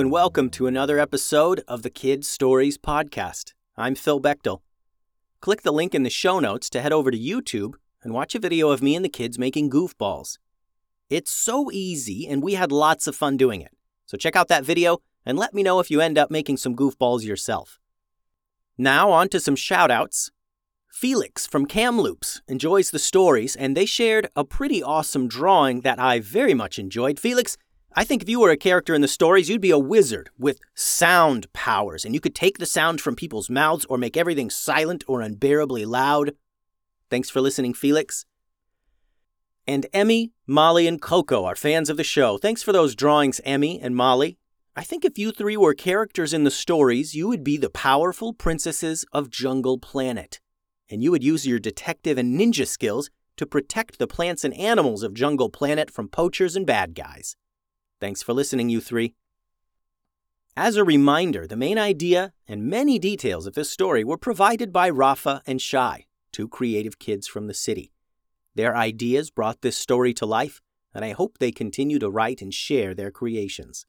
and welcome to another episode of the Kids Stories Podcast. I'm Phil Bechtel. Click the link in the show notes to head over to YouTube and watch a video of me and the kids making goofballs. It's so easy, and we had lots of fun doing it. So check out that video and let me know if you end up making some goofballs yourself. Now, on to some shoutouts. Felix from Kamloops enjoys the stories, and they shared a pretty awesome drawing that I very much enjoyed. Felix, I think if you were a character in the stories, you'd be a wizard with sound powers, and you could take the sound from people's mouths or make everything silent or unbearably loud. Thanks for listening, Felix. And Emmy, Molly, and Coco are fans of the show. Thanks for those drawings, Emmy and Molly. I think if you three were characters in the stories, you would be the powerful princesses of Jungle Planet. And you would use your detective and ninja skills to protect the plants and animals of Jungle Planet from poachers and bad guys. Thanks for listening, you three. As a reminder, the main idea and many details of this story were provided by Rafa and Shai, two creative kids from the city. Their ideas brought this story to life, and I hope they continue to write and share their creations.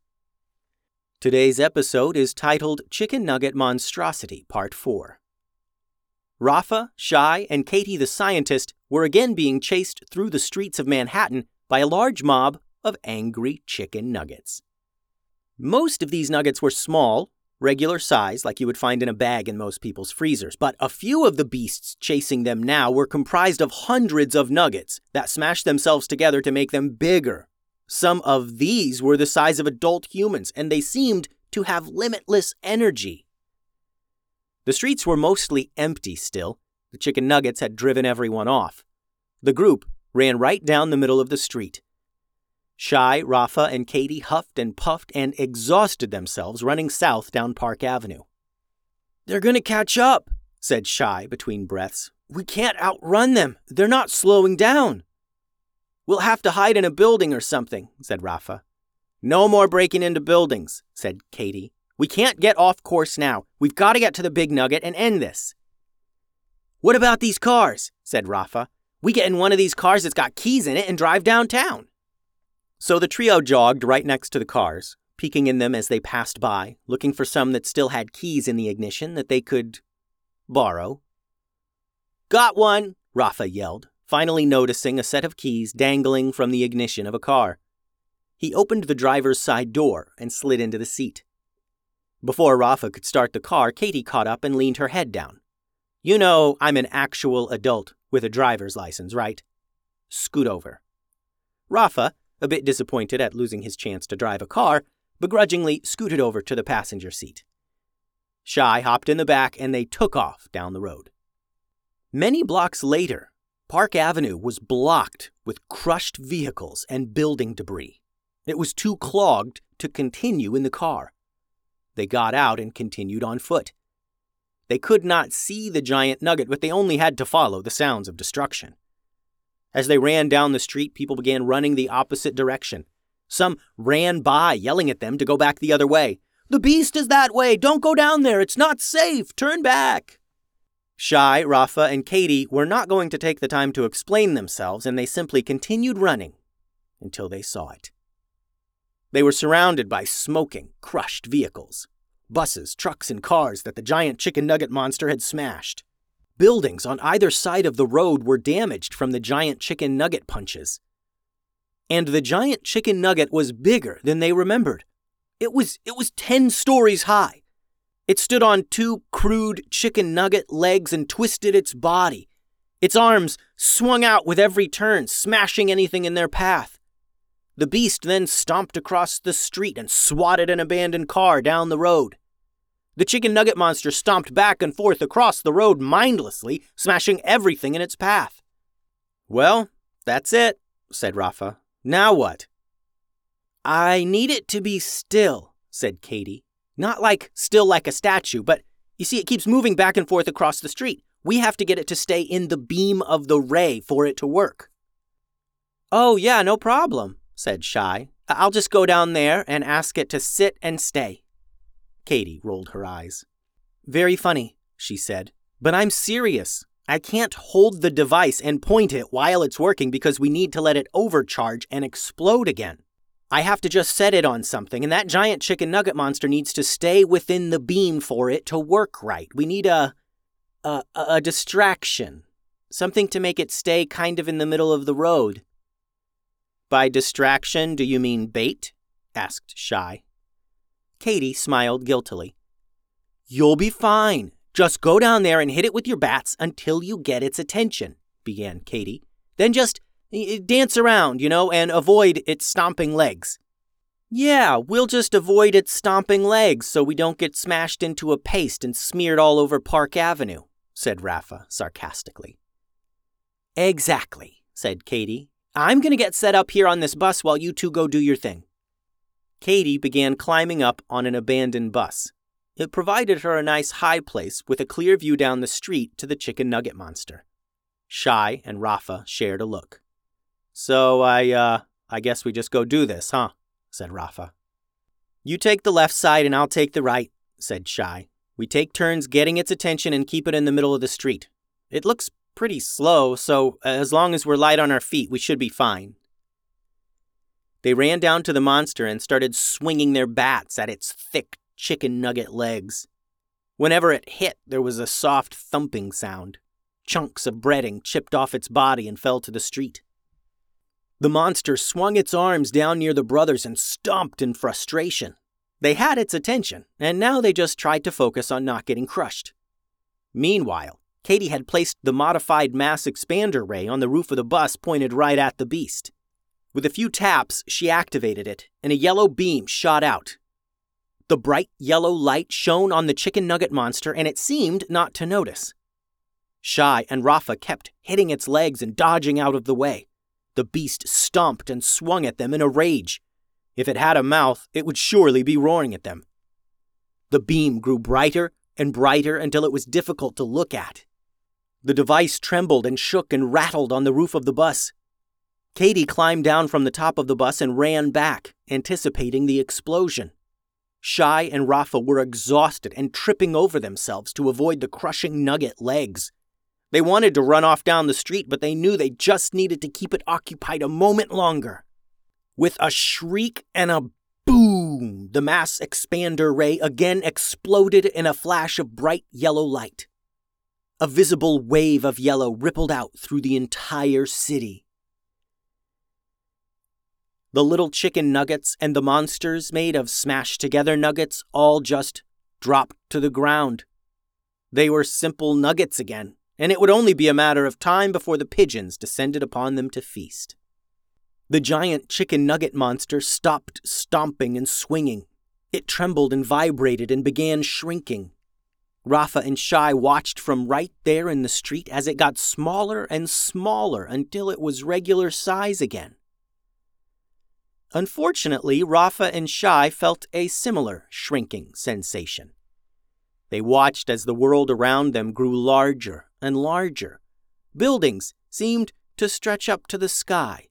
Today's episode is titled Chicken Nugget Monstrosity, Part 4. Rafa, Shai, and Katie the scientist were again being chased through the streets of Manhattan by a large mob of angry chicken nuggets. Most of these nuggets were small, regular size, like you would find in a bag in most people's freezers, but a few of the beasts chasing them now were comprised of hundreds of nuggets that smashed themselves together to make them bigger. Some of these were the size of adult humans, and they seemed to have limitless energy. The streets were mostly empty still. The chicken nuggets had driven everyone off. The group ran right down the middle of the street. Shai, Rafa, and Katie huffed and puffed and exhausted themselves running south down Park Avenue. They're going to catch up, said Shai between breaths. We can't outrun them. They're not slowing down. We'll have to hide in a building or something, said Rafa. No more breaking into buildings, said Katie. We can't get off course now. We've got to get to the big nugget and end this. What about these cars? said Rafa. We get in one of these cars that's got keys in it and drive downtown. So the trio jogged right next to the cars, peeking in them as they passed by, looking for some that still had keys in the ignition that they could borrow. Got one, Rafa yelled, finally noticing a set of keys dangling from the ignition of a car. He opened the driver's side door and slid into the seat. Before Rafa could start the car, Katie caught up and leaned her head down. You know I'm an actual adult with a driver's license, right? Scoot over. Rafa, a bit disappointed at losing his chance to drive a car, begrudgingly scooted over to the passenger seat. Shai hopped in the back and they took off down the road. Many blocks later, Park Avenue was blocked with crushed vehicles and building debris. It was too clogged to continue in the car. They got out and continued on foot. They could not see the giant nugget, but they only had to follow the sounds of destruction. As they ran down the street, people began running the opposite direction. Some ran by, yelling at them to go back the other way. The beast is that way! Don't go down there! It's not safe! Turn back! Shai, Rafa, and Katie were not going to take the time to explain themselves, and they simply continued running until they saw it. They were surrounded by smoking, crushed vehicles buses, trucks, and cars that the giant chicken nugget monster had smashed. Buildings on either side of the road were damaged from the giant chicken nugget punches. And the giant chicken nugget was bigger than they remembered. It was it was 10 stories high. It stood on two crude chicken nugget legs and twisted its body. Its arms swung out with every turn, smashing anything in their path. The beast then stomped across the street and swatted an abandoned car down the road. The chicken nugget monster stomped back and forth across the road mindlessly, smashing everything in its path. Well, that's it, said Rafa. Now what? I need it to be still, said Katie. Not like still like a statue, but you see, it keeps moving back and forth across the street. We have to get it to stay in the beam of the ray for it to work. Oh, yeah, no problem, said Shai. I'll just go down there and ask it to sit and stay. Katie rolled her eyes. Very funny, she said. But I'm serious. I can't hold the device and point it while it's working because we need to let it overcharge and explode again. I have to just set it on something, and that giant chicken nugget monster needs to stay within the beam for it to work right. We need a, a, a distraction, something to make it stay kind of in the middle of the road. By distraction, do you mean bait? asked Shai. Katie smiled guiltily. You'll be fine. Just go down there and hit it with your bats until you get its attention, began Katie. Then just Dance around, you know, and avoid its stomping legs. Yeah, we'll just avoid its stomping legs so we don't get smashed into a paste and smeared all over Park Avenue, said Rafa sarcastically. Exactly, said Katie. I'm going to get set up here on this bus while you two go do your thing. Katie began climbing up on an abandoned bus. It provided her a nice high place with a clear view down the street to the chicken nugget monster. Shai and Rafa shared a look. So I, uh, I guess we just go do this, huh? said Rafa. You take the left side and I'll take the right, said Shai. We take turns getting its attention and keep it in the middle of the street. It looks pretty slow, so as long as we're light on our feet, we should be fine. They ran down to the monster and started swinging their bats at its thick chicken nugget legs. Whenever it hit, there was a soft thumping sound. Chunks of breading chipped off its body and fell to the street. The monster swung its arms down near the brothers and stomped in frustration. They had its attention, and now they just tried to focus on not getting crushed. Meanwhile, Katie had placed the modified mass expander ray on the roof of the bus pointed right at the beast. With a few taps, she activated it, and a yellow beam shot out. The bright yellow light shone on the chicken nugget monster, and it seemed not to notice. Shai and Rafa kept hitting its legs and dodging out of the way. The beast stomped and swung at them in a rage. If it had a mouth, it would surely be roaring at them. The beam grew brighter and brighter until it was difficult to look at. The device trembled and shook and rattled on the roof of the bus. Katie climbed down from the top of the bus and ran back, anticipating the explosion. Shai and Rafa were exhausted and tripping over themselves to avoid the crushing nugget legs. They wanted to run off down the street, but they knew they just needed to keep it occupied a moment longer. With a shriek and a boom, the mass expander ray again exploded in a flash of bright yellow light. A visible wave of yellow rippled out through the entire city. The little chicken nuggets and the monsters made of smashed together nuggets all just dropped to the ground. They were simple nuggets again and it would only be a matter of time before the pigeons descended upon them to feast. The giant chicken nugget monster stopped stomping and swinging. It trembled and vibrated and began shrinking. Rafa and Shai watched from right there in the street as it got smaller and smaller until it was regular size again. Unfortunately, Rafa and Shai felt a similar shrinking sensation. They watched as the world around them grew larger and larger. Buildings seemed to stretch up to the sky.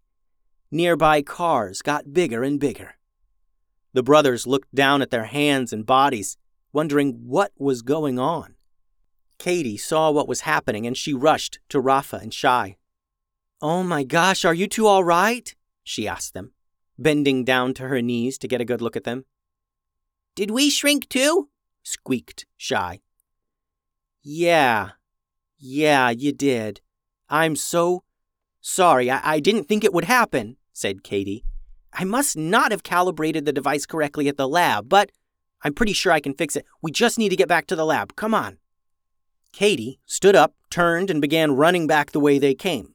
Nearby cars got bigger and bigger. The brothers looked down at their hands and bodies, wondering what was going on. Katie saw what was happening and she rushed to Rafa and Shai. Oh my gosh, are you two all right? she asked them, bending down to her knees to get a good look at them. Did we shrink too? squeaked Shai. Yeah, yeah, you did. I'm so sorry. I, I didn't think it would happen, said Katie. I must not have calibrated the device correctly at the lab, but I'm pretty sure I can fix it. We just need to get back to the lab. Come on. Katie stood up, turned, and began running back the way they came.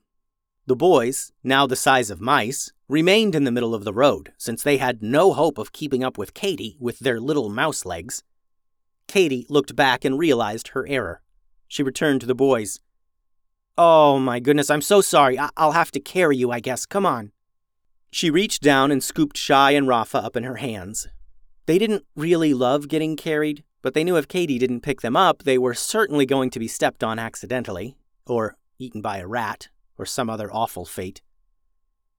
The boys, now the size of mice, remained in the middle of the road, since they had no hope of keeping up with Katie with their little mouse legs. Katie looked back and realized her error. She returned to the boys. Oh my goodness, I'm so sorry. I- will have to carry you, I guess. Come on. She reached down and scooped Shai and Rafa up in her hands. They didn't really love getting carried, but they knew if Katie didn't pick them up, they were certainly going to be stepped on accidentally, or eaten by a rat, or some other awful fate.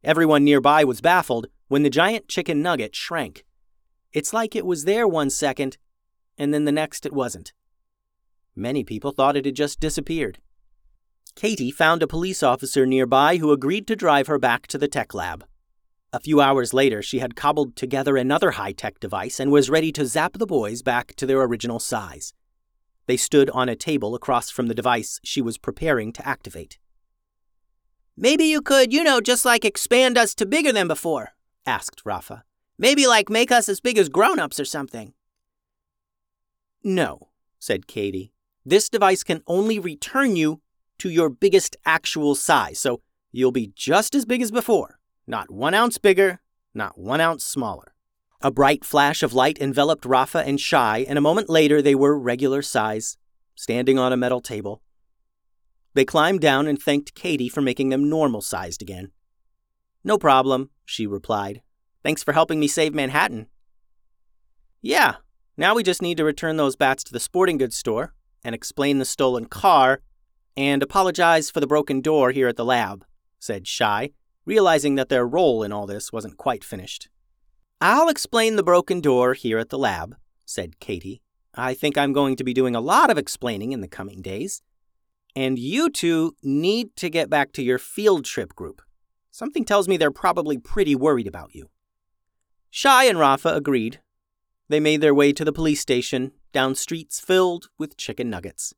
Everyone nearby was baffled when the giant chicken nugget shrank. It's like it was there one second, and then the next it wasn't. Many people thought it had just disappeared. Katie found a police officer nearby who agreed to drive her back to the tech lab. A few hours later, she had cobbled together another high tech device and was ready to zap the boys back to their original size. They stood on a table across from the device she was preparing to activate. Maybe you could, you know, just like expand us to bigger than before, asked Rafa. Maybe like make us as big as grown ups or something. No, said Katie. This device can only return you to your biggest actual size, so you'll be just as big as before. Not one ounce bigger, not one ounce smaller. A bright flash of light enveloped Rafa and Shai, and a moment later they were regular size, standing on a metal table. They climbed down and thanked Katie for making them normal sized again. No problem, she replied. Thanks for helping me save Manhattan. Yeah, now we just need to return those bats to the sporting goods store and explain the stolen car and apologize for the broken door here at the lab, said Shai, realizing that their role in all this wasn't quite finished. I'll explain the broken door here at the lab, said Katie. I think I'm going to be doing a lot of explaining in the coming days. And you two need to get back to your field trip group. Something tells me they're probably pretty worried about you. Shai and Rafa agreed. They made their way to the police station, down streets filled with chicken nuggets.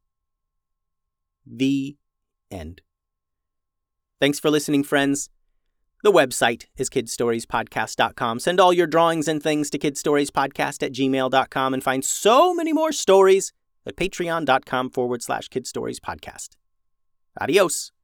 The end. Thanks for listening, friends. The website is kidstoriespodcast.com. Send all your drawings and things to kidstoriespodcast at gmail.com and find so many more stories at patreon.com forward slash kidstoriespodcast. Adios.